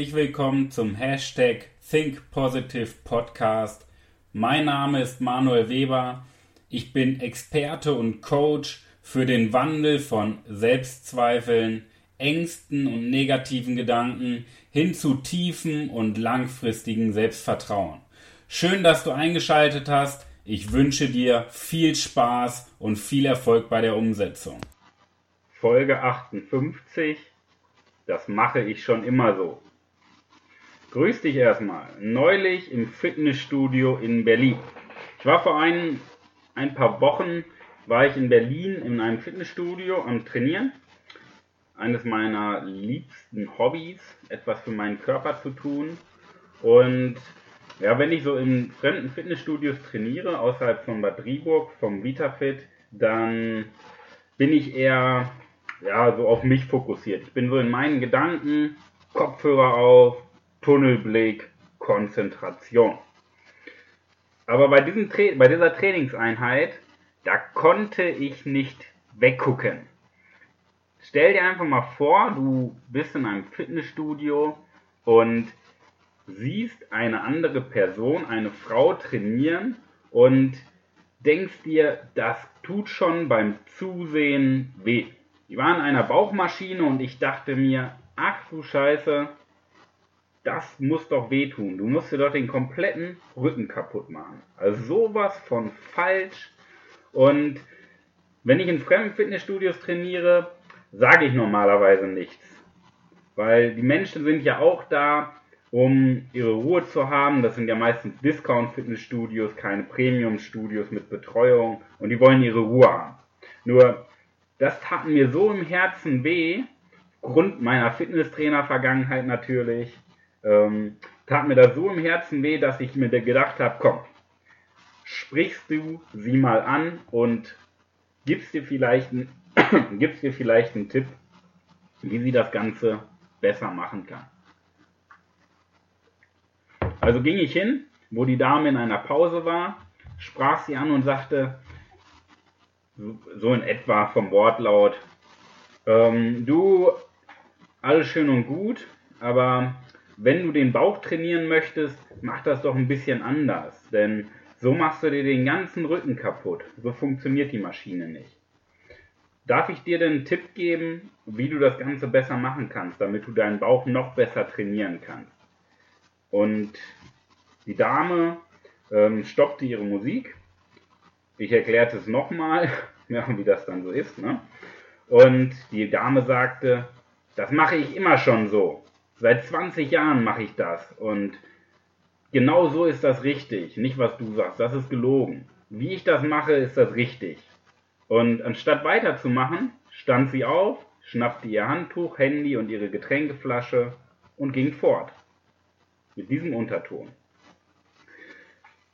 Herzlich willkommen zum Hashtag Think Positive Podcast. Mein Name ist Manuel Weber. Ich bin Experte und Coach für den Wandel von Selbstzweifeln, Ängsten und negativen Gedanken hin zu tiefen und langfristigen Selbstvertrauen. Schön, dass du eingeschaltet hast. Ich wünsche dir viel Spaß und viel Erfolg bei der Umsetzung. Folge 58. Das mache ich schon immer so. Grüß dich erstmal. Neulich im Fitnessstudio in Berlin. Ich war vor ein, ein paar Wochen war ich in Berlin in einem Fitnessstudio am Trainieren. Eines meiner liebsten Hobbys, etwas für meinen Körper zu tun. Und ja, wenn ich so in fremden Fitnessstudios trainiere, außerhalb von Bad Driburg, vom VitaFit, dann bin ich eher ja, so auf mich fokussiert. Ich bin so in meinen Gedanken, Kopfhörer auf, Tunnelblick, Konzentration. Aber bei, bei dieser Trainingseinheit, da konnte ich nicht weggucken. Stell dir einfach mal vor, du bist in einem Fitnessstudio und siehst eine andere Person, eine Frau trainieren und denkst dir, das tut schon beim Zusehen weh. Die waren in einer Bauchmaschine und ich dachte mir, ach du Scheiße, das muss doch wehtun. Du musst dir doch den kompletten Rücken kaputt machen. Also sowas von falsch. Und wenn ich in fremden Fitnessstudios trainiere, sage ich normalerweise nichts. Weil die Menschen sind ja auch da, um ihre Ruhe zu haben. Das sind ja meistens Discount-Fitnessstudios, keine Premium-Studios mit Betreuung und die wollen ihre Ruhe haben. Nur, das tat mir so im Herzen weh, Grund meiner Fitnesstrainer-Vergangenheit natürlich, ähm, tat mir das so im Herzen weh, dass ich mir gedacht habe, komm, sprichst du sie mal an und gibst dir vielleicht, ein, gibst dir vielleicht einen Tipp, wie sie das Ganze besser machen kann. Also ging ich hin, wo die Dame in einer Pause war, sprach sie an und sagte, so in etwa vom Wortlaut, ähm, du, alles schön und gut, aber wenn du den Bauch trainieren möchtest, mach das doch ein bisschen anders, denn so machst du dir den ganzen Rücken kaputt. So funktioniert die Maschine nicht. Darf ich dir denn einen Tipp geben, wie du das Ganze besser machen kannst, damit du deinen Bauch noch besser trainieren kannst? Und die Dame ähm, stoppte ihre Musik. Ich erklärte es nochmal, ja, wie das dann so ist. Ne? Und die Dame sagte, das mache ich immer schon so. Seit 20 Jahren mache ich das und genau so ist das richtig. Nicht, was du sagst, das ist gelogen. Wie ich das mache, ist das richtig. Und anstatt weiterzumachen, stand sie auf, schnappte ihr Handtuch, Handy und ihre Getränkeflasche und ging fort. Mit diesem Unterton.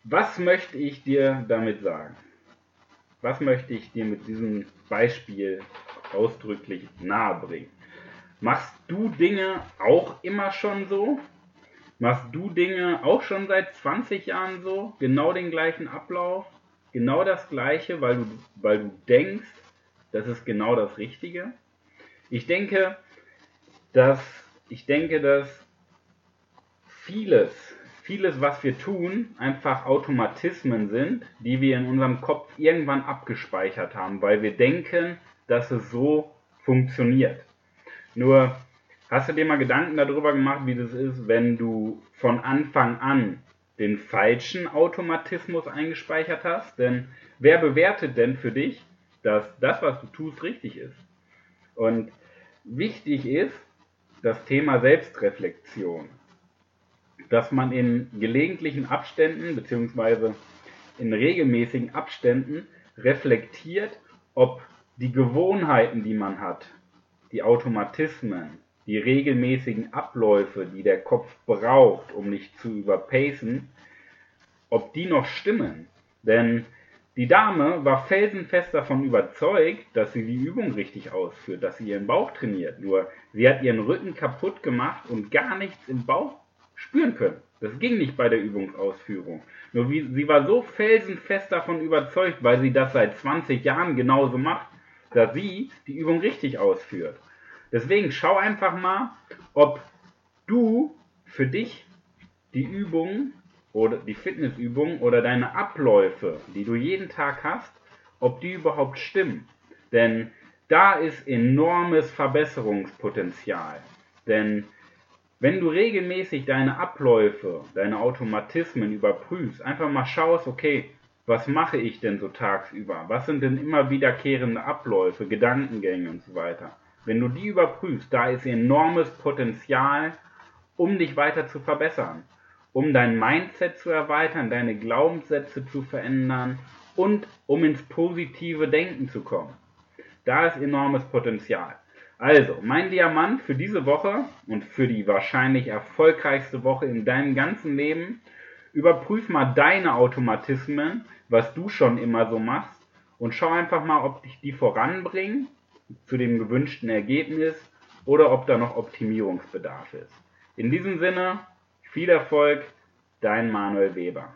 Was möchte ich dir damit sagen? Was möchte ich dir mit diesem Beispiel ausdrücklich nahebringen? Machst du Dinge auch immer schon so? Machst du Dinge auch schon seit 20 Jahren so? Genau den gleichen Ablauf? Genau das gleiche, weil du, weil du denkst, das ist genau das Richtige? Ich denke, dass, ich denke, dass vieles, vieles, was wir tun, einfach Automatismen sind, die wir in unserem Kopf irgendwann abgespeichert haben, weil wir denken, dass es so funktioniert. Nur hast du dir mal Gedanken darüber gemacht, wie das ist, wenn du von Anfang an den falschen Automatismus eingespeichert hast? Denn wer bewertet denn für dich, dass das, was du tust, richtig ist? Und wichtig ist das Thema Selbstreflexion. Dass man in gelegentlichen Abständen bzw. in regelmäßigen Abständen reflektiert, ob die Gewohnheiten, die man hat, die Automatismen, die regelmäßigen Abläufe, die der Kopf braucht, um nicht zu überpacen, ob die noch stimmen. Denn die Dame war felsenfest davon überzeugt, dass sie die Übung richtig ausführt, dass sie ihren Bauch trainiert. Nur sie hat ihren Rücken kaputt gemacht und gar nichts im Bauch spüren können. Das ging nicht bei der Übungsausführung. Nur wie, sie war so felsenfest davon überzeugt, weil sie das seit 20 Jahren genauso macht, dass sie die Übung richtig ausführt. Deswegen schau einfach mal, ob du für dich die Übung oder die Fitnessübung oder deine Abläufe, die du jeden Tag hast, ob die überhaupt stimmen. Denn da ist enormes Verbesserungspotenzial. Denn wenn du regelmäßig deine Abläufe, deine Automatismen überprüfst, einfach mal schaust, okay, was mache ich denn so tagsüber? Was sind denn immer wiederkehrende Abläufe, Gedankengänge und so weiter? Wenn du die überprüfst, da ist enormes Potenzial, um dich weiter zu verbessern, um dein Mindset zu erweitern, deine Glaubenssätze zu verändern und um ins positive Denken zu kommen. Da ist enormes Potenzial. Also, mein Diamant für diese Woche und für die wahrscheinlich erfolgreichste Woche in deinem ganzen Leben, überprüf mal deine Automatismen, was du schon immer so machst und schau einfach mal, ob dich die voranbringen zu dem gewünschten Ergebnis oder ob da noch Optimierungsbedarf ist. In diesem Sinne, viel Erfolg, dein Manuel Weber.